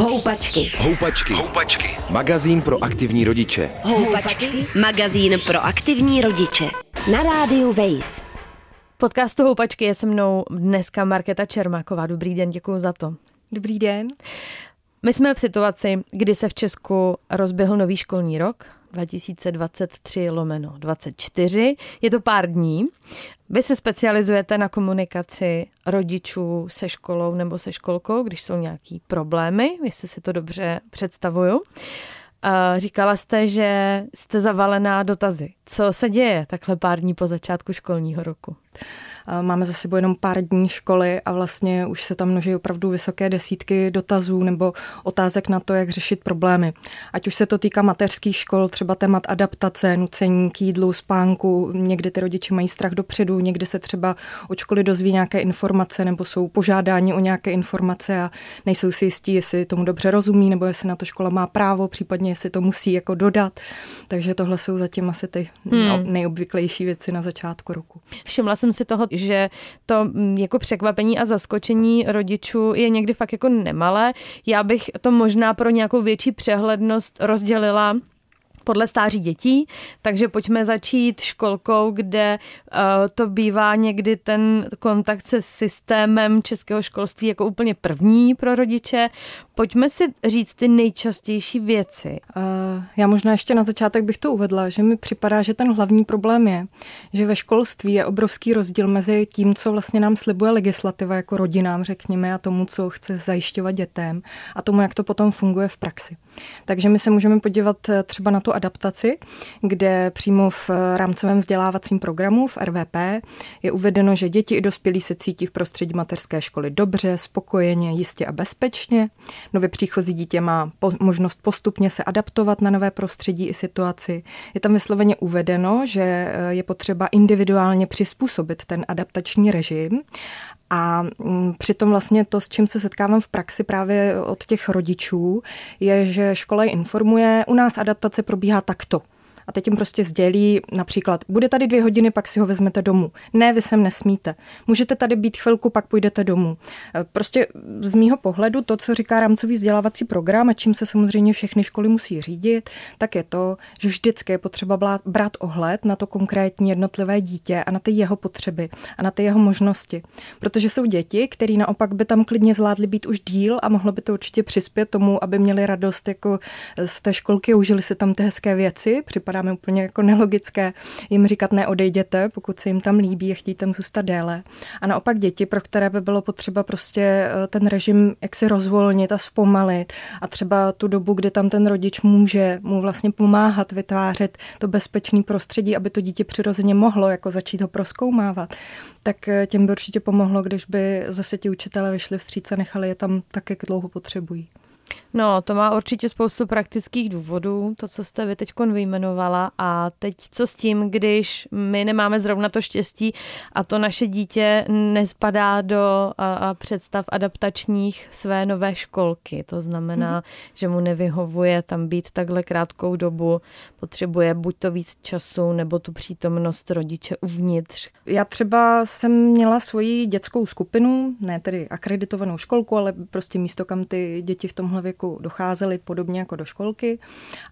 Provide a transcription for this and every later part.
Houpačky. Houpačky. Houpačky. Magazín pro aktivní rodiče. Houpačky. Magazín pro aktivní rodiče. Na rádiu Wave. Podcastu Houpačky je se mnou dneska Markéta Čermáková. Dobrý den, děkuji za to. Dobrý den. My jsme v situaci, kdy se v Česku rozběhl nový školní rok 2023 lomeno 24. Je to pár dní. Vy se specializujete na komunikaci rodičů se školou nebo se školkou, když jsou nějaký problémy, jestli si to dobře představuju. Říkala jste, že jste zavalená dotazy. Co se děje takhle pár dní po začátku školního roku? Máme za sebou jenom pár dní školy a vlastně už se tam množí opravdu vysoké desítky dotazů nebo otázek na to, jak řešit problémy. Ať už se to týká mateřských škol, třeba témat adaptace, nucení k jídlu, spánku, někdy ty rodiče mají strach dopředu, někdy se třeba od školy dozví nějaké informace nebo jsou požádáni o nějaké informace a nejsou si jistí, jestli tomu dobře rozumí nebo jestli na to škola má právo, případně jestli to musí jako dodat. Takže tohle jsou zatím asi ty hmm. nejobvyklejší věci na začátku roku. Všimla jsem si toho, že to mm, jako překvapení a zaskočení rodičů je někdy fakt jako nemalé. Já bych to možná pro nějakou větší přehlednost rozdělila podle stáří dětí, takže pojďme začít školkou, kde uh, to bývá někdy ten kontakt se systémem českého školství jako úplně první pro rodiče. Pojďme si říct ty nejčastější věci. Uh, já možná ještě na začátek bych to uvedla, že mi připadá, že ten hlavní problém je, že ve školství je obrovský rozdíl mezi tím, co vlastně nám slibuje legislativa jako rodinám, řekněme, a tomu, co chce zajišťovat dětem a tomu, jak to potom funguje v praxi. Takže my se můžeme podívat eh, třeba na tu adaptaci, kde přímo v eh, rámcovém vzdělávacím programu v RVP je uvedeno, že děti i dospělí se cítí v prostředí mateřské školy dobře, spokojeně, jistě a bezpečně. Nově příchozí dítě má po, možnost postupně se adaptovat na nové prostředí i situaci. Je tam vysloveně uvedeno, že eh, je potřeba individuálně přizpůsobit ten adaptační režim a mm, přitom vlastně to, s čím se setkávám v praxi právě od těch rodičů, je, že škola je informuje, u nás adaptace probíhá takto a teď jim prostě sdělí například, bude tady dvě hodiny, pak si ho vezmete domů. Ne, vy sem nesmíte. Můžete tady být chvilku, pak půjdete domů. E, prostě z mýho pohledu to, co říká rámcový vzdělávací program a čím se samozřejmě všechny školy musí řídit, tak je to, že vždycky je potřeba brát ohled na to konkrétní jednotlivé dítě a na ty jeho potřeby a na ty jeho možnosti. Protože jsou děti, které naopak by tam klidně zvládly být už díl a mohlo by to určitě přispět tomu, aby měli radost jako z té školky, užili si tam ty hezké věci. Připadá připadá mi úplně jako nelogické jim říkat neodejděte, pokud se jim tam líbí a chtějí tam zůstat déle. A naopak děti, pro které by bylo potřeba prostě eh, ten režim jaksi rozvolnit a zpomalit a třeba tu dobu, kdy tam ten rodič může mu vlastně pomáhat vytvářet to bezpečné prostředí, aby to dítě přirozeně mohlo jako začít ho proskoumávat, tak eh, těm by určitě pomohlo, když by zase ti učitelé vyšli vstříc a nechali je tam tak, jak dlouho potřebují. No, to má určitě spoustu praktických důvodů, to, co jste vy teď vyjmenovala. A teď co s tím, když my nemáme zrovna to štěstí a to naše dítě nespadá do a, a představ adaptačních své nové školky. To znamená, mm-hmm. že mu nevyhovuje tam být takhle krátkou dobu, potřebuje buď to víc času, nebo tu přítomnost rodiče uvnitř. Já třeba jsem měla svoji dětskou skupinu, ne tedy akreditovanou školku, ale prostě místo, kam ty děti v tomhle věku věku docházely podobně jako do školky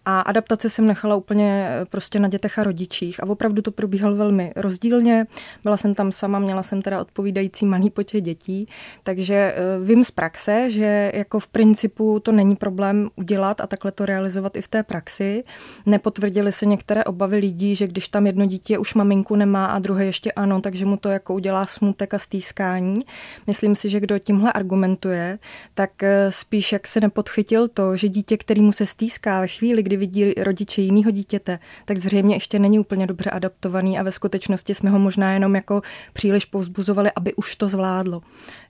a adaptace jsem nechala úplně eh, prostě na dětech a rodičích a opravdu to probíhalo velmi rozdílně. Byla jsem tam sama, měla jsem teda odpovídající malý počet dětí, takže eh, vím z praxe, že jako v principu to není problém udělat a takhle to realizovat i v té praxi. Nepotvrdily se některé obavy lidí, že když tam jedno dítě už maminku nemá a druhé ještě ano, takže mu to jako udělá smutek a stýskání. Myslím si, že kdo tímhle argumentuje, tak eh, spíš jak se nepodchytí podchytil to, že dítě, kterýmu se stýská ve chvíli, kdy vidí rodiče jiného dítěte, tak zřejmě ještě není úplně dobře adaptovaný a ve skutečnosti jsme ho možná jenom jako příliš povzbuzovali, aby už to zvládlo.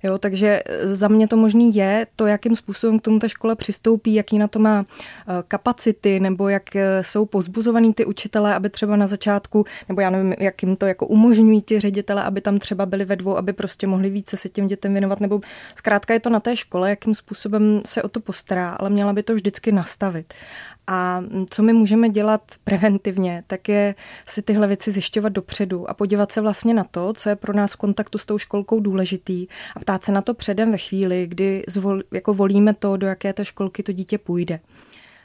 Jo, takže za mě to možný je to, jakým způsobem k tomu ta škola přistoupí, jaký na to má eh, kapacity, nebo jak eh, jsou pozbuzovaný ty učitelé, aby třeba na začátku, nebo já nevím, jak jim to jako umožňují ti ředitele, aby tam třeba byli ve dvou, aby prostě mohli více se těm dětem věnovat, nebo zkrátka je to na té škole, jakým způsobem se o to postaví ostrá, ale měla by to vždycky nastavit. A co my můžeme dělat preventivně, tak je si tyhle věci zjišťovat dopředu a podívat se vlastně na to, co je pro nás v kontaktu s tou školkou důležitý a ptát se na to předem ve chvíli, kdy zvol, jako volíme to, do jaké té školky to dítě půjde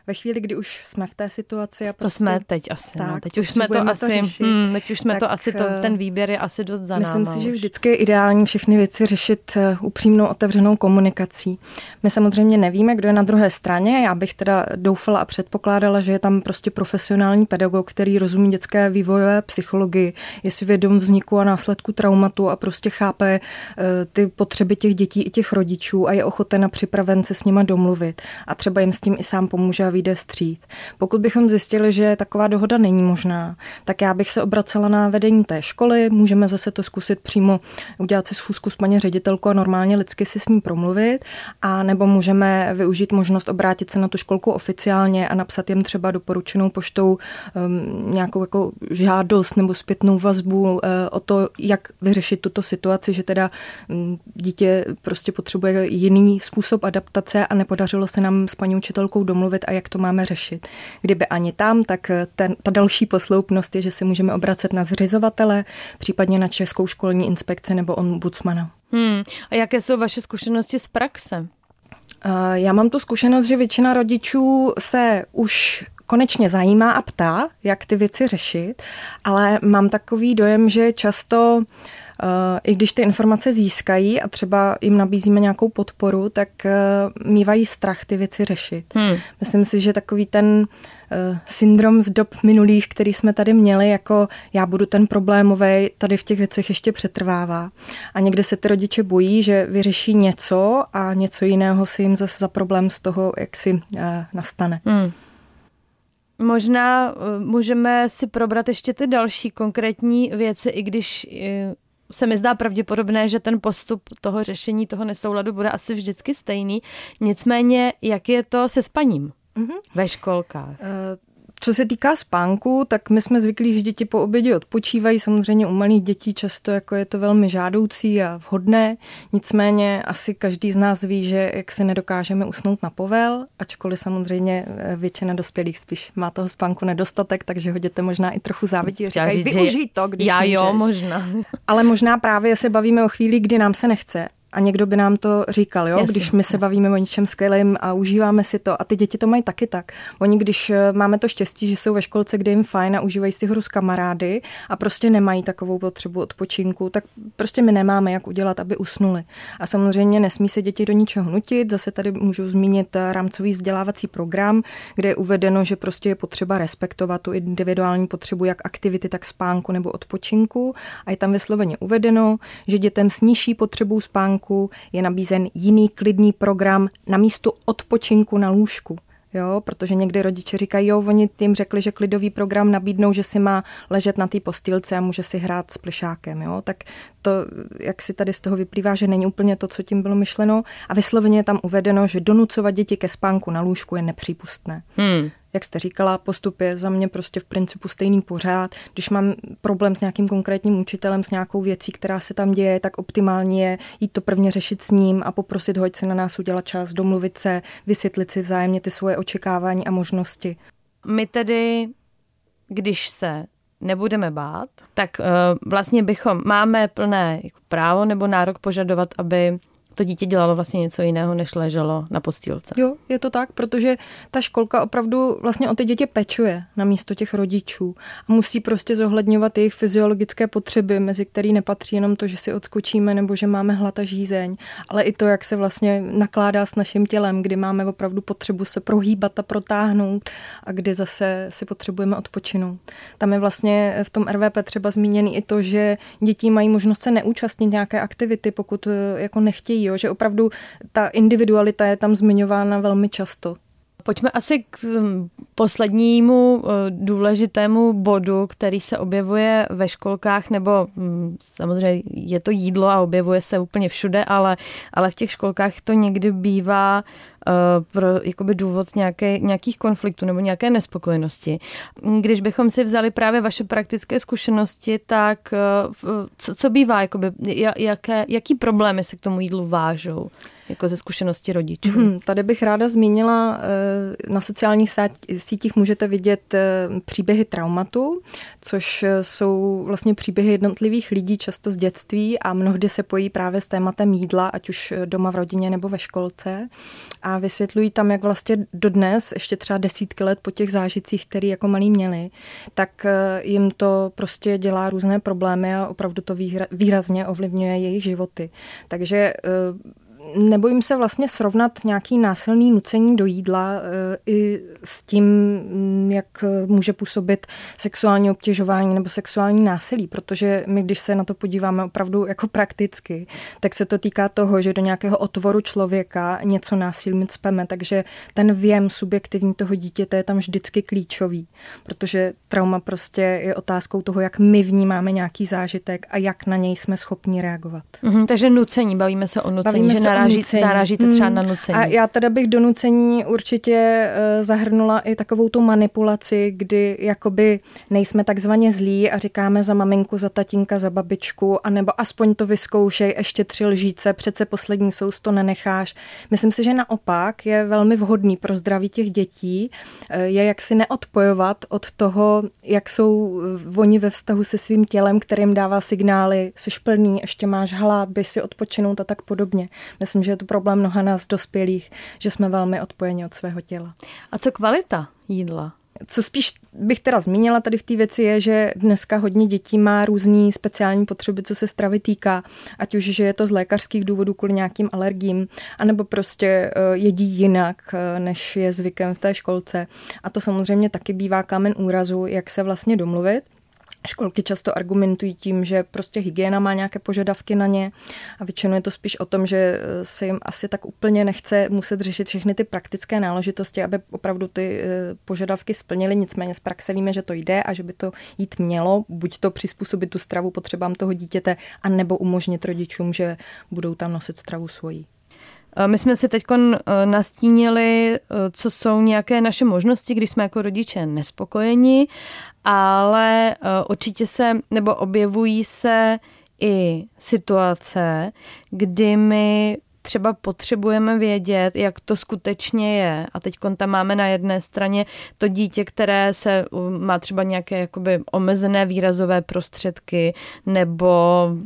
ve chvíli, kdy už jsme v té situaci. A prostě, to jsme teď asi. No. tak, no. Teď už jsme to asi, to řešit, hmm, teď už jsme to asi, to, ten výběr je asi dost za Myslím náma si, už. že vždycky je ideální všechny věci řešit eh, upřímnou, otevřenou komunikací. My samozřejmě nevíme, kdo je na druhé straně. Já bych teda doufala a předpokládala, že je tam prostě profesionální pedagog, který rozumí dětské vývojové psychologii, je si vědom vzniku a následku traumatu a prostě chápe uh, ty potřeby těch dětí i těch rodičů a je ochoten a připraven se s nima domluvit. A třeba jim s tím i sám pomůže vyjde stříc. Pokud bychom zjistili, že taková dohoda není možná, tak já bych se obracela na vedení té školy, můžeme zase to zkusit přímo udělat si schůzku s paní ředitelkou a normálně lidsky si s ní promluvit, a nebo můžeme využít možnost obrátit se na tu školku oficiálně a napsat jim třeba doporučenou poštou um, nějakou jako žádost nebo zpětnou vazbu uh, o to, jak vyřešit tuto situaci, že teda um, dítě prostě potřebuje jiný způsob adaptace a nepodařilo se nám s paní učitelkou domluvit a jak jak to máme řešit. Kdyby ani tam, tak ten, ta další posloupnost je, že se můžeme obracet na zřizovatele, případně na Českou školní inspekci nebo ombudsmana. Hmm. A jaké jsou vaše zkušenosti z praxe? Já mám tu zkušenost, že většina rodičů se už konečně zajímá a ptá, jak ty věci řešit, ale mám takový dojem, že často uh, i když ty informace získají a třeba jim nabízíme nějakou podporu, tak eh, mývají strach ty věci řešit. Hmm. Myslím si, že takový ten eh, syndrom z dob minulých, který jsme tady měli, jako já budu ten problémový, tady v těch věcech ještě přetrvává. A někde se ty rodiče bojí, že vyřeší něco a něco jiného se jim zase za problém z toho, jak si eh, nastane. Hmm. Možná můžeme si probrat ještě ty další konkrétní věci, i když se mi zdá pravděpodobné, že ten postup toho řešení toho nesouladu bude asi vždycky stejný. Nicméně, jak je to se spaním mm-hmm. ve školkách? Uh, co se týká spánku, tak my jsme zvyklí, že děti po obědě odpočívají. Samozřejmě u malých dětí často jako je to velmi žádoucí a vhodné. Nicméně asi každý z nás ví, že jak se nedokážeme usnout na povel, ačkoliv samozřejmě eh, většina dospělých spíš má toho spánku nedostatek, takže ho děte možná i trochu závidí. Říkají, využij to, když Já můžeš. jo, možná. Ale možná právě se bavíme o chvíli, kdy nám se nechce a někdo by nám to říkal, jo? Jasně, když my se jasně. bavíme o něčem skvělém a užíváme si to. A ty děti to mají taky tak. Oni, když eh, máme to štěstí, že jsou ve školce, kde jim fajn a užívají si hru s kamarády a prostě nemají takovou potřebu odpočinku, tak prostě my nemáme, jak udělat, aby usnuli. A samozřejmě nesmí se děti do ničeho nutit. Zase tady můžu zmínit eh, rámcový vzdělávací program, kde je uvedeno, že prostě je potřeba respektovat tu individuální potřebu jak aktivity, tak spánku nebo odpočinku. A je tam vysloveně uvedeno, že dětem s nižší potřebou spánku spánku je nabízen jiný klidný program na místu odpočinku na lůžku. Jo, protože někdy rodiče říkají, jo, oni tím řekli, že klidový program nabídnou, že si má ležet na té postýlce a může si hrát s plišákem. Jo? Tak to, jak si tady z toho vyplývá, že není úplně to, co tím bylo myšleno. A vysloveně je tam uvedeno, že donucovat děti ke spánku na lůžku je nepřípustné. Hmm jak jste říkala, postup je za mě prostě v principu stejný pořád. Když mám problém s nějakým konkrétním učitelem, s nějakou věcí, která se tam děje, tak optimální je jít to prvně řešit s ním a poprosit ho, se na nás udělat čas, domluvit se, vysvětlit si vzájemně ty svoje očekávání a možnosti. My tedy, když se nebudeme bát, tak uh, vlastně bychom, máme plné jako právo nebo nárok požadovat, aby to dítě dělalo vlastně něco jiného, než leželo na postýlce. Jo, je to tak, protože ta školka opravdu vlastně o ty děti pečuje na místo těch rodičů a musí prostě zohledňovat jejich fyziologické potřeby, mezi který nepatří jenom to, že si odskočíme nebo že máme hlad a žízeň, ale i to, jak se vlastně nakládá s naším tělem, kdy máme opravdu potřebu se prohýbat a protáhnout a kdy zase si potřebujeme odpočinout. Tam je vlastně v tom RVP třeba zmíněný i to, že děti mají možnost se neúčastnit nějaké aktivity, pokud eh, jako nechtějí jo, že opravdu ta individualita je tam zmiňována velmi často. Pojďme asi k hm, poslednímu eh, důležitému bodu, který se objevuje ve školkách, nebo hm, samozřejmě je to jídlo a objevuje se úplně všude, ale, ale v těch školkách to někdy bývá uh, pro jakoby důvod nějaké, nějakých konfliktů nebo nějaké nespokojenosti. Když bychom si vzali právě vaše praktické zkušenosti, tak uh, co, co bývá, jakoby, jaké, jaký problémy se k tomu jídlu vážou? Jako ze zkušenosti rodičů. Hmm, tady bych ráda zmínila, na sociálních sítích můžete vidět příběhy traumatu, což jsou vlastně příběhy jednotlivých lidí, často z dětství a mnohdy se pojí právě s tématem jídla, ať už doma v rodině nebo ve školce. A vysvětlují tam, jak vlastně dodnes, ještě třeba desítky let po těch zážitcích, které jako malí měli, tak jim to prostě dělá různé problémy a opravdu to výrazně ovlivňuje jejich životy. Takže eh, nebojím se vlastně srovnat nějaký násilný nucení do jídla eh, i s tím, jak může působit sexuální obtěžování nebo sexuální násilí, protože my, když se na to podíváme opravdu jako prakticky, tak se to týká toho, že do nějakého otvoru člověka něco násilím cpeme, takže ten věm subjektivní toho dítěte je tam vždycky klíčový, protože trauma prostě je otázkou toho, jak my vnímáme nějaký zážitek a jak na něj jsme schopni reagovat. Mm-hmm, takže nucení, bavíme se o nucení, bavíme že naráží, narážíte třeba na hmm. nucení. A já teda bych do nucení určitě uh, zahrnula i takovou tu manipulaci, kdy jakoby nejsme takzvaně zlí a říkáme za maminku, za tatínka, za babičku, anebo aspoň to vyzkoušej, ještě tři lžíce, přece poslední sous to nenecháš. Myslím si, že naopak je velmi vhodný pro zdraví těch dětí, uh, je jak si neodpojovat od toho, jak jsou uh, oni ve vztahu se svým tělem, kterým dává signály, jsi plný, ještě máš hlad, běž si odpočinout a tak podobně. Myslím, že je to problém mnoha nás dospělých, že jsme velmi odpojeni od svého těla. A co kvalita jídla? Co spíš bych teda zmínila tady v té věci je, že dneska hodně dětí má různý speciální potřeby, co se stravy týká, ať už, že je to z lékařských důvodů kvůli nějakým alergím, anebo prostě eh, jedí jinak, eh, než je zvykem v té školce. A to samozřejmě taky bývá kámen úrazu, jak se vlastně domluvit. Školky často argumentují tím, že prostě hygiena má nějaké požadavky na ně a většinou je to spíš o tom, že eh, se jim asi tak úplně nechce muset řešit všechny ty praktické náležitosti, aby opravdu ty eh, požadavky splnily. Nicméně z praxe víme, že to jde a že by to jít mělo, buď to přizpůsobit tu stravu potřebám toho dítěte, anebo umožnit rodičům, že budou tam nosit stravu svojí. My jsme si teď nastínili, co jsou nějaké naše možnosti, když jsme jako rodiče nespokojeni ale určitě se, nebo objevují se i situace, kdy my třeba potřebujeme vědět, jak to skutečně je. A teď tam máme na jedné straně to dítě, které se má třeba nějaké jakoby omezené výrazové prostředky, nebo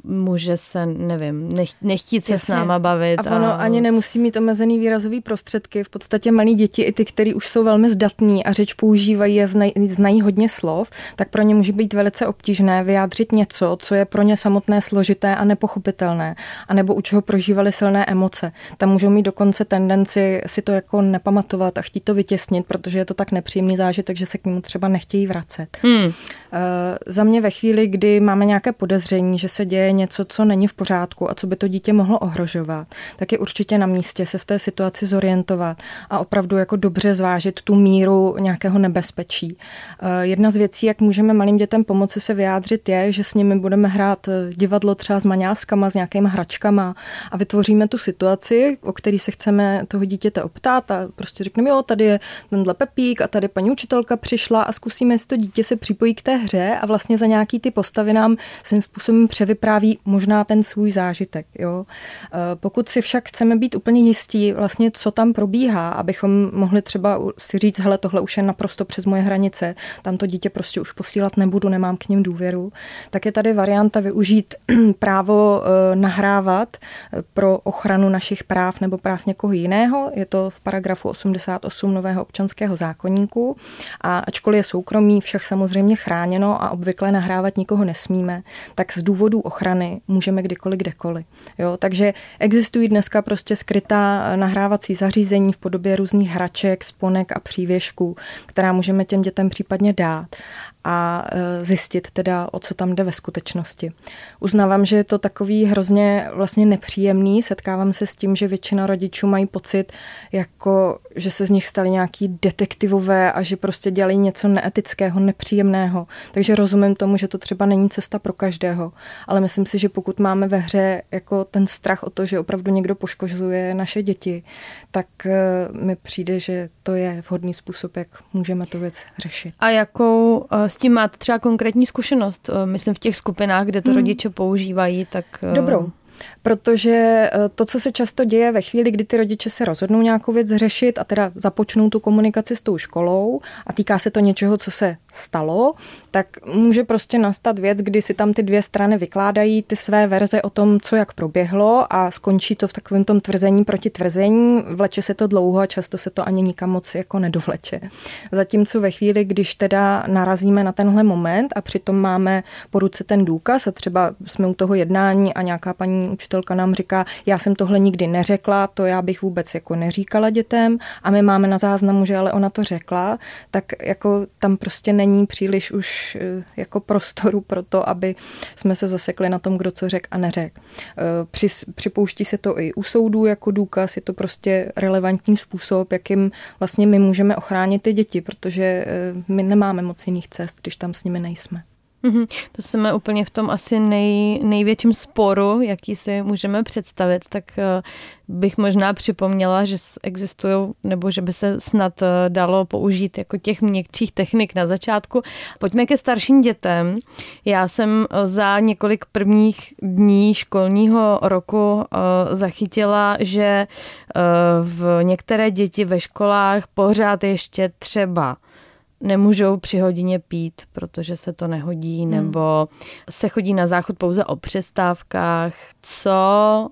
může se, nevím, nech, nechtít se Jasně. s náma bavit. A ono a... ani nemusí mít omezený výrazový prostředky. V podstatě malí děti, i ty, který už jsou velmi zdatní a řeč používají a znají, znají hodně slov, tak pro ně může být velice obtížné vyjádřit něco, co je pro ně samotné složité a nepochopitelné, anebo u čeho prožívali silné emoce emoce. Tam můžou mít dokonce tendenci si to jako nepamatovat a chtít to vytěsnit, protože je to tak nepříjemný zážitek, že se k němu třeba nechtějí vracet. Hmm. Uh, za mě ve chvíli, kdy máme nějaké podezření, že se děje něco, co není v pořádku a co by to dítě mohlo ohrožovat, tak je určitě na místě se v té situaci zorientovat a opravdu jako dobře zvážit tu míru nějakého nebezpečí. Uh, jedna z věcí, jak můžeme malým dětem pomoci se vyjádřit, je, že s nimi budeme hrát divadlo třeba s maňáskama, s nějakými hračkama a vytvoříme tu situaci situaci, o který se chceme toho dítěte optát a prostě řekneme, jo, tady je tenhle Pepík a tady paní učitelka přišla a zkusíme, jestli to dítě se připojí k té hře a vlastně za nějaký ty postavy nám svým způsobem převypráví možná ten svůj zážitek. Jo. E, pokud si však chceme být úplně jistí, vlastně co tam probíhá, abychom mohli třeba si říct, hele, tohle už je naprosto přes moje hranice, tam to dítě prostě už posílat nebudu, nemám k ním důvěru, tak je tady varianta využít právo e, nahrávat e, pro ochranu ochranu našich práv nebo práv někoho jiného. Je to v paragrafu 88 nového občanského zákonníku. A ačkoliv je soukromí však samozřejmě chráněno a obvykle nahrávat nikoho nesmíme, tak z důvodů ochrany můžeme kdykoliv kdekoliv. Jo, takže existují dneska prostě skrytá nahrávací zařízení v podobě různých hraček, sponek a přívěšků, která můžeme těm dětem případně dát a e, zjistit teda, o co tam jde ve skutečnosti. Uznávám, že je to takový hrozně vlastně nepříjemný. Setkávám se s tím, že většina rodičů mají pocit, jako, že se z nich stali nějaký detektivové a že prostě dělají něco neetického, nepříjemného. Takže rozumím tomu, že to třeba není cesta pro každého. Ale myslím si, že pokud máme ve hře jako ten strach o to, že opravdu někdo poškozuje naše děti, tak e, mi přijde, že to je vhodný způsob, jak můžeme tu věc řešit. A jakou e, tím máte třeba konkrétní zkušenost, eh, myslím v těch skupinách, kde to hmm. rodiče používají, tak... Eh, Dobrou. Protože eh, to, co se často děje ve chvíli, kdy ty rodiče se rozhodnou nějakou věc řešit a teda započnou tu komunikaci s tou školou a týká se to něčeho, co se stalo, tak může prostě nastat věc, kdy si tam ty dvě strany vykládají ty své verze o tom, co jak proběhlo a skončí to v takovém tom tvrzení proti tvrzení. Vleče se to dlouho a často se to ani nikam moc jako nedovleče. Zatímco ve chvíli, když teda narazíme na tenhle moment a přitom máme po ruce ten důkaz a třeba jsme u toho jednání a nějaká paní učitelka nám říká, já jsem tohle nikdy neřekla, to já bych vůbec jako neříkala dětem a my máme na záznamu, že ale ona to řekla, tak jako tam prostě není příliš už eh, jako prostoru pro to, aby jsme se zasekli na tom, kdo co řek a neřek. Eh, při, připouští se to i u soudů jako důkaz, je to prostě relevantní způsob, jakým vlastně my můžeme ochránit ty děti, protože eh, my nemáme moc jiných cest, když tam s nimi nejsme. Mm-hmm. To jsme úplně v tom asi nej, největším sporu, jaký si můžeme představit, tak uh, bych možná připomněla, že existují, nebo že by se snad uh, dalo použít jako těch měkčích technik na začátku. Pojďme ke starším dětem. Já jsem uh, za několik prvních dní školního roku zachytila, že v některé děti ve školách pořád ještě třeba nemůžou při hodině pít, protože se to nehodí, hmm. nebo se chodí na záchod pouze o přestávkách. Co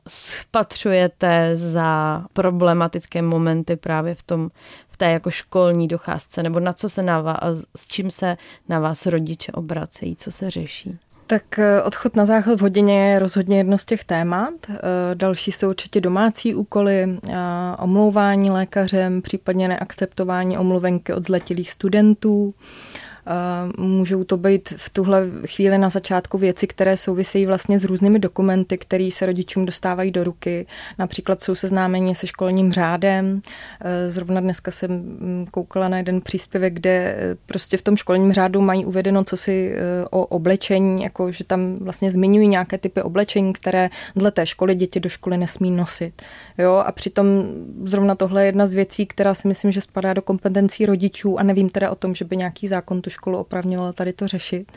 spatřujete za problematické momenty právě v tom, v té jako školní docházce, nebo na co se na vás, s čím se na vás rodiče obracejí, co se řeší? Tak eh, odchod na záchod v hodině je rozhodně jedno z těch témat. Eh, další jsou určitě domácí úkoly, eh, omlouvání lékařem, případně neakceptování omluvenky od zletilých studentů. Můžou to být v tuhle chvíli na začátku věci, které souvisejí vlastně s různými dokumenty, které se rodičům dostávají do ruky. Například jsou seznámeni se školním řádem. E, zrovna dneska jsem mm, koukala na jeden příspěvek, kde e, prostě v tom školním řádu mají uvedeno co si o oblečení, jako že tam vlastně zmiňují nějaké typy oblečení, které dle té školy děti do školy nesmí nosit. Jo, a přitom zrovna tohle je jedna z věcí, která si myslím, že spadá do kompetencí rodičů a nevím teda o tom, že by nějaký zákon tu školu opravňovala tady to řešit.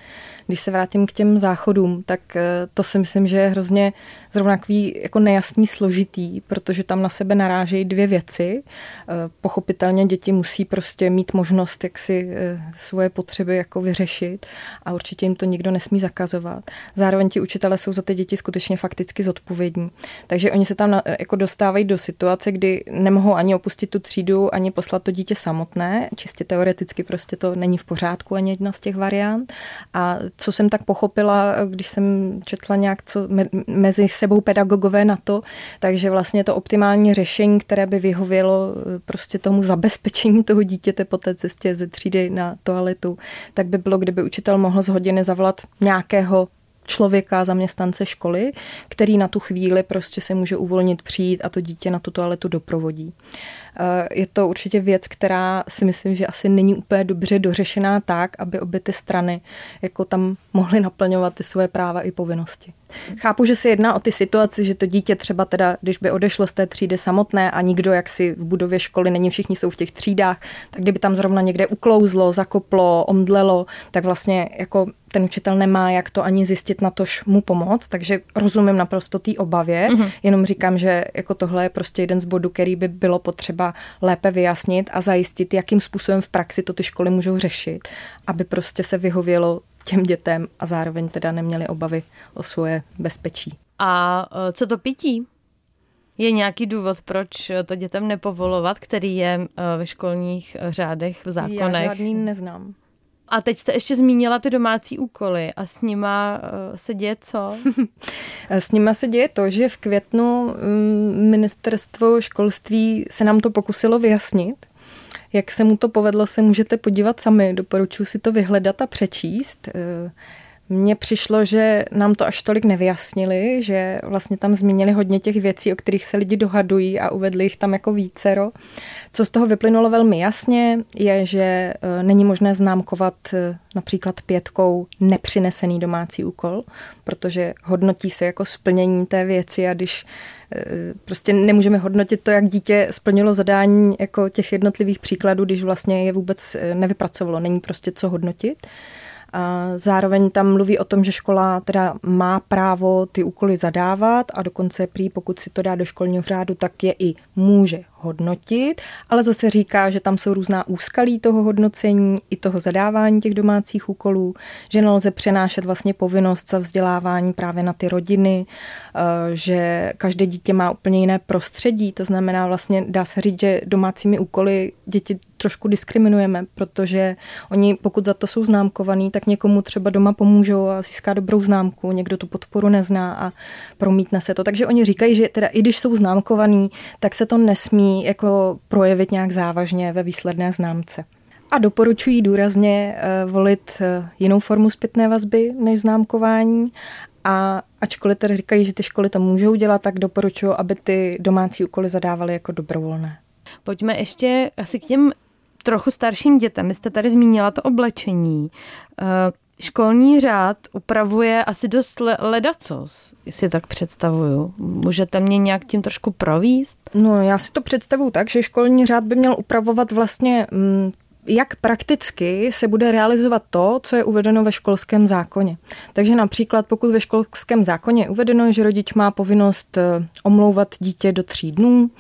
Když se vrátím k těm záchodům, tak eh, to si myslím, že je hrozně zrovna takový jako nejasný, složitý, protože tam na sebe narážejí dvě věci. Eh, pochopitelně děti musí prostě mít možnost, jak si eh, svoje potřeby jako vyřešit a určitě jim to nikdo nesmí zakazovat. Zároveň ti učitelé jsou za ty děti skutečně fakticky zodpovědní. Takže oni se tam jako dostávají do situace, kdy nemohou ani opustit tu třídu, ani poslat to dítě samotné. Čistě teoreticky prostě to není v pořádku ani jedna z těch variant. A co jsem tak pochopila, když jsem četla nějak co me, mezi sebou pedagogové na to, takže vlastně to optimální řešení, které by vyhovělo eh, prostě tomu zabezpečení toho dítěte po té cestě ze třídy na toaletu, tak by bylo, kdyby učitel mohl z hodiny zavolat nějakého člověka, zaměstnance školy, který na tu chvíli prostě se může uvolnit přijít a to dítě na tu toaletu doprovodí. Eh, je to určitě věc, která si myslím, že asi není úplně dobře dořešená tak, aby obě ty strany jako tam mohly naplňovat ty svoje práva i povinnosti. Chápu, že se jedná o ty situaci, že to dítě třeba teda, když by odešlo z té třídy samotné a nikdo jak si v budově školy není, všichni jsou v těch třídách, tak kdyby tam zrovna někde uklouzlo, zakoplo, omdlelo, tak vlastně jako ten učitel nemá jak to ani zjistit na tož mu pomoct, takže rozumím naprosto té obavě, mm-hmm. jenom říkám, že jako tohle je prostě jeden z bodů, který by bylo potřeba lépe vyjasnit a zajistit, jakým způsobem v praxi to ty školy můžou řešit, aby prostě se vyhovělo těm dětem a zároveň teda neměli obavy o svoje bezpečí. A e, co to pití? Je nějaký důvod, proč to dětem nepovolovat, který je e, ve školních řádech, v zákonech? Já žádný neznám. A teď jste ještě zmínila ty domácí úkoly a s nima uh, se děje co? s nima se děje to, že v květnu um, ministerstvo školství se nám to pokusilo vyjasnit. Jak se mu to povedlo, se můžete podívat sami. Doporučuji si to vyhledat a přečíst. Mně přišlo, že nám to až tolik nevyjasnili, že vlastně tam zmínili hodně těch věcí, o kterých se lidi dohadují a uvedli jich tam jako vícero. Co z toho vyplynulo velmi jasně, je, že e, není možné známkovat e, například pětkou nepřinesený domácí úkol, protože hodnotí se jako splnění té věci a když e, prostě nemůžeme hodnotit to, jak dítě splnilo zadání jako těch jednotlivých příkladů, když vlastně je vůbec nevypracovalo, není prostě co hodnotit. Zároveň tam mluví o tom, že škola teda má právo ty úkoly zadávat a dokonce prý, pokud si to dá do školního řádu, tak je i může hodnotit, ale zase říká, že tam jsou různá úskalí toho hodnocení i toho zadávání těch domácích úkolů, že nelze přenášet vlastně povinnost za vzdělávání právě na ty rodiny, eh, že každé dítě má úplně jiné prostředí, to znamená vlastně dá se říct, že domácími úkoly děti trošku diskriminujeme, protože oni, pokud za to jsou známkovaný, tak někomu třeba doma pomůžou a získá dobrou známku, někdo tu podporu nezná a promítne se to. Takže oni říkají, že teda i když jsou známkovaný, tak se to nesmí jako projevit nějak závažně ve výsledné známce. A doporučují důrazně eh, volit eh, jinou formu zpětné vazby než známkování a ačkoliv tedy říkají, že ty školy to můžou dělat, tak doporučuji, aby ty domácí úkoly zadávaly jako dobrovolné. Pojďme ještě asi k těm trochu starším dětem. Vy jste tady zmínila to oblečení. Školní řád upravuje asi dost ledacos, jestli tak představuju. Můžete mě nějak tím trošku províst? No, já si to představuju tak, že školní řád by měl upravovat vlastně mm, jak prakticky se bude realizovat to, co je uvedeno ve školském zákoně. Takže například pokud ve školském zákoně je uvedeno, že rodič má povinnost eh, omlouvat dítě do tří dnů,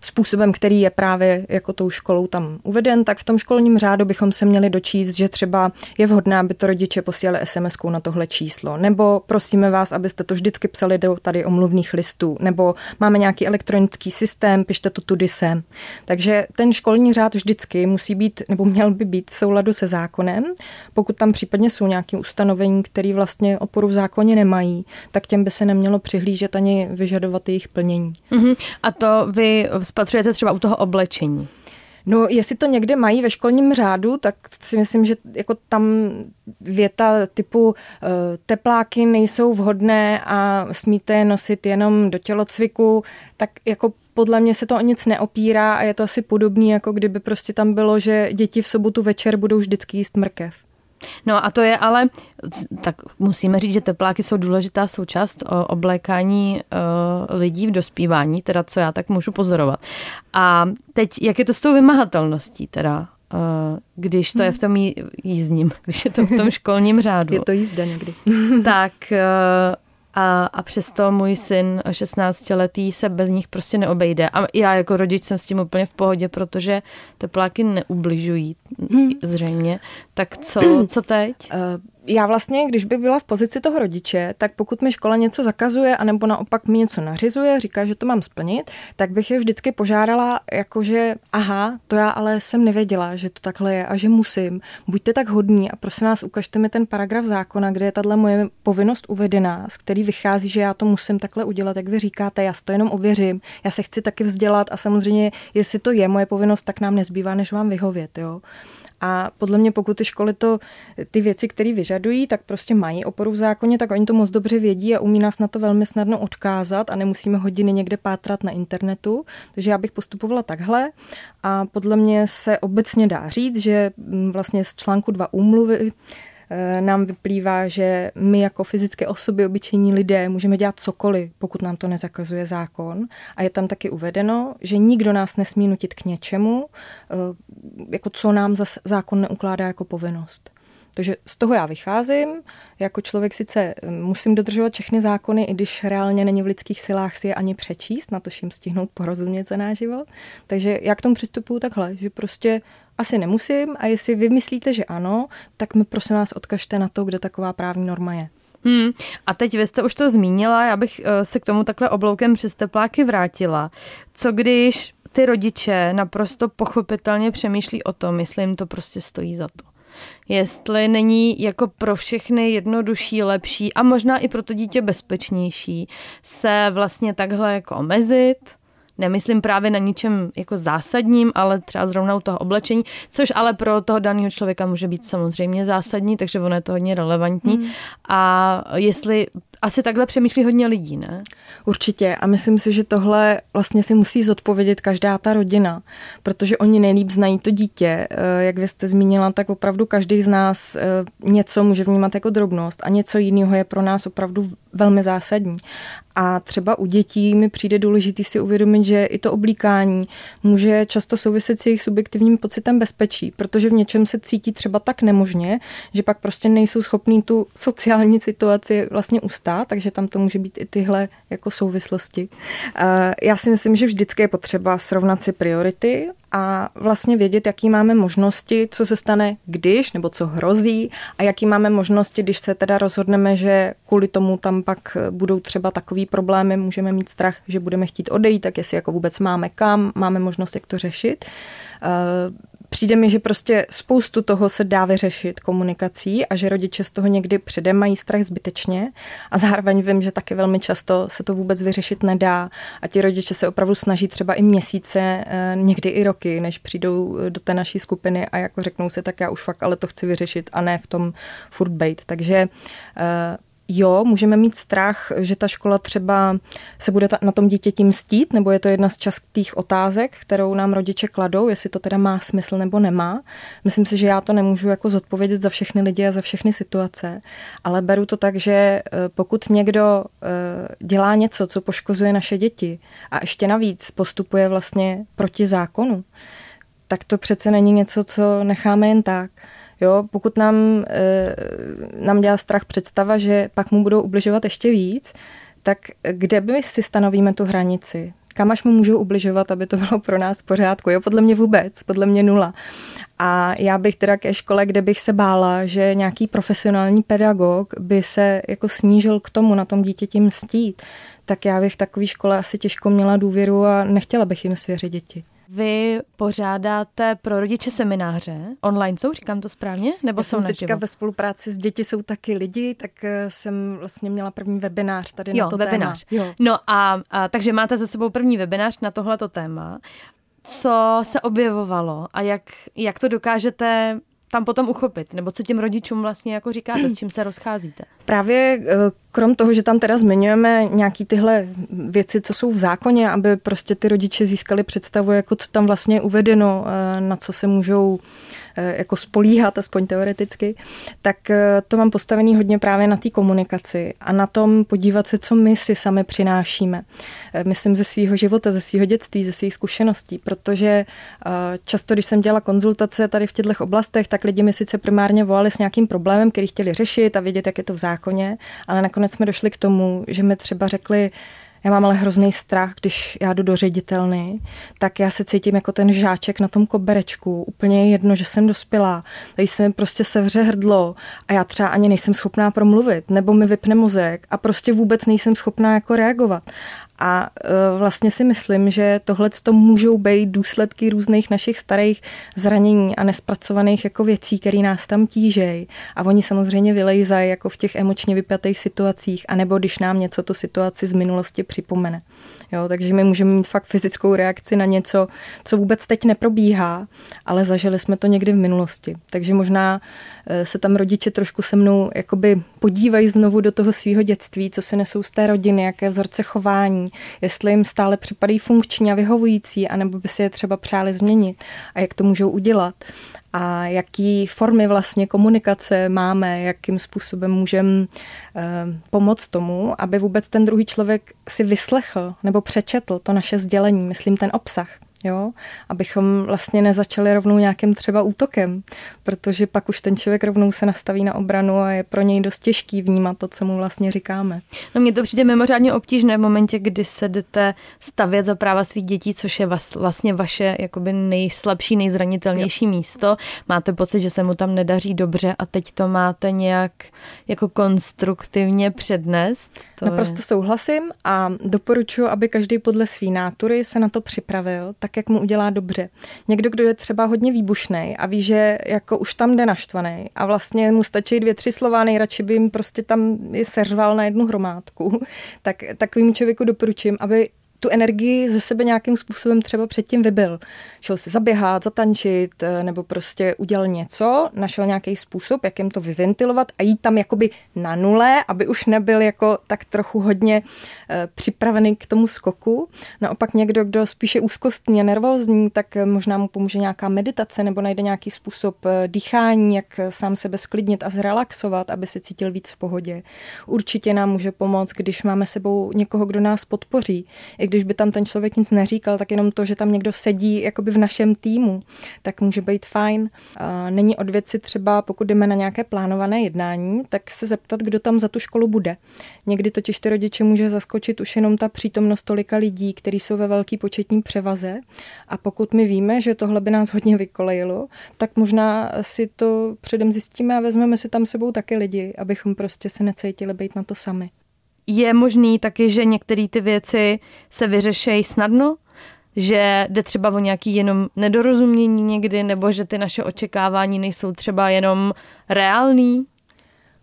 způsobem, který je právě jako tou školou tam uveden, tak v tom školním řádu bychom se měli dočíst, že třeba je vhodné, aby to rodiče posílali sms na tohle číslo, nebo prosíme vás, abyste to vždycky psali do tady omluvných listů, nebo máme nějaký elektronický systém, pište to tudy sem. Takže ten školní řád vždycky musí být, nebo měl by být v souladu se zákonem. Pokud tam případně jsou nějaké ustanovení, které vlastně oporu v zákoně nemají, tak těm by se nemělo přihlížet ani vyžadovat jejich plnění. Uh-huh. A to vy spatřujete třeba u toho oblečení? No, jestli to někde mají ve školním řádu, tak si myslím, že jako tam věta typu uh, tepláky nejsou vhodné a smíte je nosit jenom do tělocviku, tak jako podle mě se to o nic neopírá a je to asi podobný, jako kdyby prostě tam bylo, že děti v sobotu večer budou vždycky jíst mrkev. No a to je ale, tak musíme říct, že tepláky jsou důležitá součást oblékání lidí v dospívání, teda co já tak můžu pozorovat. A teď, jak je to s tou vymahatelností teda? Když to je v tom jízdním, když je to v tom školním řádu. Je to jízda někdy. tak a, a přesto můj syn 16-letý se bez nich prostě neobejde. A já jako rodič jsem s tím úplně v pohodě, protože tepláky neubližují hmm. zřejmě. Tak co, co teď? Já vlastně, když bych byla v pozici toho rodiče, tak pokud mi škola něco zakazuje, anebo naopak mi něco nařizuje, říká, že to mám splnit, tak bych je vždycky požádala, jakože aha, to já ale jsem nevěděla, že to takhle je a že musím. Buďte tak hodní a prosím vás, ukažte mi ten paragraf zákona, kde je tahle moje povinnost uvedená, z který vychází, že já to musím takhle udělat, jak vy říkáte, já to jenom ověřím, já se chci taky vzdělat a samozřejmě, jestli to je moje povinnost, tak nám nezbývá, než vám vyhovět. Jo. A podle mě, pokud ty školy to, ty věci, které vyžadují, tak prostě mají oporu v zákoně, tak oni to moc dobře vědí a umí nás na to velmi snadno odkázat a nemusíme hodiny někde pátrat na internetu. Takže já bych postupovala takhle a podle mě se obecně dá říct, že mm, vlastně z článku 2 úmluvy nám vyplývá, že my jako fyzické osoby, obyčejní lidé, můžeme dělat cokoliv, pokud nám to nezakazuje zákon. A je tam taky uvedeno, že nikdo nás nesmí nutit k něčemu, eh, jako co nám zákon neukládá jako povinnost. Takže z toho já vycházím. Jako člověk sice eh, musím dodržovat všechny zákony, i když reálně není v lidských silách si je ani přečíst, na to jim stihnout porozumět za náš život. Takže já k tomu přistupuju takhle, že prostě asi nemusím a jestli vy myslíte, že ano, tak mi prosím vás odkažte na to, kde taková právní norma je. Hmm. A teď vy jste už to zmínila, já bych eh, se k tomu takhle obloukem přes tepláky vrátila. Co když ty rodiče naprosto pochopitelně přemýšlí o tom, jestli jim to prostě stojí za to? Jestli není jako pro všechny jednodušší, lepší a možná i pro to dítě bezpečnější se vlastně takhle jako omezit, Nemyslím právě na ničem jako zásadním, ale třeba zrovna u toho oblečení, což ale pro toho daného člověka může být samozřejmě zásadní, takže ono je to hodně relevantní. Hmm. A jestli asi takhle přemýšlí hodně lidí, ne? Určitě a myslím si, že tohle vlastně si musí zodpovědět každá ta rodina, protože oni nejlíp znají to dítě. Eh, jak vy jste zmínila, tak opravdu každý z nás eh, něco může vnímat jako drobnost a něco jiného je pro nás opravdu velmi zásadní. A třeba u dětí mi přijde důležitý si uvědomit, že i to oblíkání může často souviset s jejich subjektivním pocitem bezpečí, protože v něčem se cítí třeba tak nemožně, že pak prostě nejsou schopní tu sociální situaci vlastně ustát, takže tam to může být i tyhle jako souvislosti. Já si myslím, že vždycky je potřeba srovnat si priority a vlastně vědět, jaký máme možnosti, co se stane když, nebo co hrozí a jaký máme možnosti, když se teda rozhodneme, že kvůli tomu tam pak budou třeba takový problémy, můžeme mít strach, že budeme chtít odejít, tak jestli jako vůbec máme kam, máme možnost, jak to řešit. Přijde mi, že prostě spoustu toho se dá vyřešit komunikací a že rodiče z toho někdy předem mají strach zbytečně a zároveň vím, že taky velmi často se to vůbec vyřešit nedá a ti rodiče se opravdu snaží třeba i měsíce, eh, někdy i roky, než přijdou do té naší skupiny a jako řeknou se, tak já už fakt ale to chci vyřešit a ne v tom furt bejt. Takže eh, jo, můžeme mít strach, že ta škola třeba se bude na tom dítěti mstít, nebo je to jedna z častých otázek, kterou nám rodiče kladou, jestli to teda má smysl nebo nemá. Myslím si, že já to nemůžu jako zodpovědět za všechny lidi a za všechny situace, ale beru to tak, že eh, pokud někdo eh, dělá něco, co poškozuje naše děti a ještě navíc postupuje vlastně proti zákonu, tak to přece není něco, co necháme jen tak. Jo, pokud nám, e, nám dělá strach představa, že pak mu budou ubližovat ještě víc, tak kde by si stanovíme tu hranici? Kam až mu můžou ubližovat, aby to bylo pro nás v pořádku? Jo, podle mě vůbec, podle mě nula. A já bych teda ke škole, kde bych se bála, že nějaký profesionální pedagog by se jako snížil k tomu na tom dítěti mstít, tak já bych v takové škole asi těžko měla důvěru a nechtěla bych jim svěřit děti. Vy pořádáte pro rodiče semináře. Online jsou, říkám to správně? Nebo Já jsou jsem teďka ve spolupráci s děti jsou taky lidi, tak eh, jsem vlastně měla první webinář tady jo, na to webinář. téma. Jo, No a, a takže máte za sebou první webinář na tohleto téma. Co se objevovalo a jak, jak to dokážete tam potom uchopit? Nebo co těm rodičům vlastně jako říkáte, s čím se rozcházíte? Právě eh, krom toho, že tam teda zmiňujeme nějaký tyhle věci, co jsou v zákoně, aby prostě ty rodiče získali představu, jako co tam vlastně je uvedeno, eh, na co se můžou jako spolíhat, aspoň teoreticky, tak eh, to mám postavený hodně právě na té komunikaci a na tom podívat se, co my si sami přinášíme. Eh, myslím ze svého života, ze svého dětství, ze svých zkušeností, protože často, když jsem dělala konzultace tady v těchto oblastech, tak lidi mi sice primárně volali s nějakým problémem, který chtěli řešit a vědět, jak je to v zákoně, ale nakonec jsme došli k tomu, že mi třeba řekli, já mám ale hrozný strach, když já jdu do ředitelny, tak já se cítím jako ten žáček na tom koberečku. Úplně jedno, že jsem dospělá. Tady se mi prostě sevře hrdlo a já třeba ani nejsem schopná promluvit, nebo mi vypne mozek a prostě vůbec nejsem schopná jako reagovat. A e, vlastně si myslím, že tohle to můžou být důsledky různých našich starých zranění a nespracovaných jako věcí, které nás tam tížejí. A oni samozřejmě vylejzají jako v těch emočně vypjatých situacích, anebo když nám něco tu situaci z minulosti připomene. Jo, takže my můžeme mít fakt fyzickou reakci na něco, co vůbec teď neprobíhá, ale zažili jsme to někdy v minulosti. Takže možná eh, se tam rodiče trošku se mnou jakoby podívají znovu do toho svého dětství, co se nesou z té rodiny, jaké vzorce chování, jestli jim stále připadají funkční a vyhovující, anebo by si je třeba přáli změnit a jak to můžou udělat a jaký formy vlastně komunikace máme, jakým způsobem můžeme eh, pomoct tomu, aby vůbec ten druhý člověk si vyslechl nebo přečetl to naše sdělení, myslím ten obsah jo, abychom vlastně nezačali rovnou nějakým třeba útokem, protože pak už ten člověk rovnou se nastaví na obranu a je pro něj dost těžký vnímat to, co mu vlastně říkáme. No mně to přijde mimořádně obtížné v momentě, kdy se jdete stavět za práva svých dětí, což je vlastně vaše jakoby nejslabší, nejzranitelnější jo. místo. Máte pocit, že se mu tam nedaří dobře a teď to máte nějak jako konstruktivně přednést? To Naprosto je... souhlasím a doporučuji, aby každý podle své nátury se na to připravil, tak tak, jak mu udělá dobře. Někdo, kdo je třeba hodně výbušný a ví, že jako už tam jde naštvaný a vlastně mu stačí dvě, tři slova, nejradši by jim prostě tam je seřval na jednu hromádku, tak takovým člověku doporučím, aby tu energii ze sebe nějakým způsobem třeba předtím vybil. Šel si zaběhat, zatančit, eh, nebo prostě udělal něco, našel nějaký způsob, jak jim to vyventilovat a jít tam jakoby na nule, aby už nebyl jako tak trochu hodně eh, připravený k tomu skoku. Naopak někdo, kdo spíše úzkostní a nervózní, tak možná mu pomůže nějaká meditace nebo najde nějaký způsob dýchání, jak sám sebe sklidnit a zrelaxovat, aby se cítil víc v pohodě. Určitě nám může pomoct, když máme sebou někoho, kdo nás podpoří. I když by tam ten člověk nic neříkal, tak jenom to, že tam někdo sedí jakoby v našem týmu, tak může být fajn. Není od věci třeba, pokud jdeme na nějaké plánované jednání, tak se zeptat, kdo tam za tu školu bude. Někdy totiž ty rodiče může zaskočit už jenom ta přítomnost tolika lidí, kteří jsou ve velký početní převaze. A pokud my víme, že tohle by nás hodně vykolejilo, tak možná si to předem zjistíme a vezmeme si tam sebou taky lidi, abychom prostě se necítili být na to sami. Je možný taky, že některé ty věci se vyřešejí snadno? Že jde třeba o nějaký jenom nedorozumění někdy, nebo že ty naše očekávání nejsou třeba jenom reální?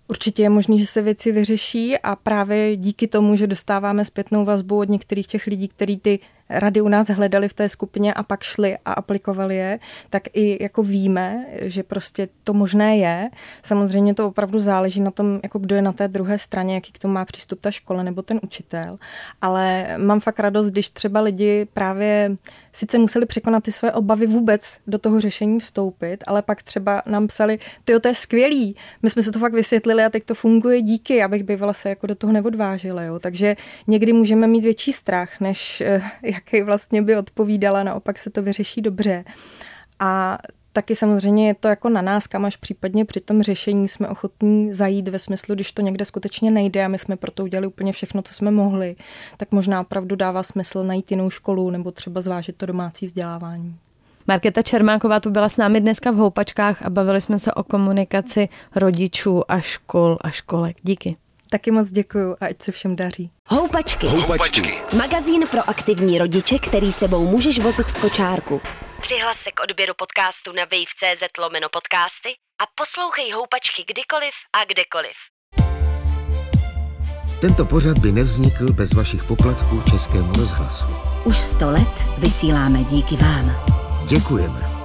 Určitě je možné, že se věci vyřeší a právě díky tomu, že dostáváme zpětnou vazbu od některých těch lidí, kteří ty rady u nás hledali v té skupině a pak šli a aplikovali je, tak i jako víme, že prostě to možné je. Samozřejmě to opravdu záleží na tom, jako kdo je na té druhé straně, jaký k tomu má přístup ta škola nebo ten učitel. Ale mám fakt radost, když třeba lidi právě sice museli překonat ty své obavy vůbec do toho řešení vstoupit, ale pak třeba nám psali, ty to je skvělý, my jsme se to fakt vysvětlili a teď to funguje díky, abych bývala se jako do toho neodvážila. Jo. Takže někdy můžeme mít větší strach, než eh, jaký vlastně by odpovídala, naopak se to vyřeší dobře. A taky samozřejmě je to jako na nás, kam až případně při tom řešení jsme ochotní zajít ve smyslu, když to někde skutečně nejde a my jsme proto udělali úplně všechno, co jsme mohli, tak možná opravdu dává smysl najít jinou školu nebo třeba zvážit to domácí vzdělávání. Markéta Čermáková tu byla s námi dneska v Houpačkách a bavili jsme se o komunikaci rodičů a škol a školek. Díky. Taky moc děkuju a ať se všem daří. Houpačky. Houpačky. Magazín pro aktivní rodiče, který sebou můžeš vozit v kočárku. Přihlas se k odběru podcastu na wave.cz lomeno podcasty a poslouchej Houpačky kdykoliv a kdekoliv. Tento pořad by nevznikl bez vašich poplatků Českému rozhlasu. Už sto let vysíláme díky vám. Děkujeme.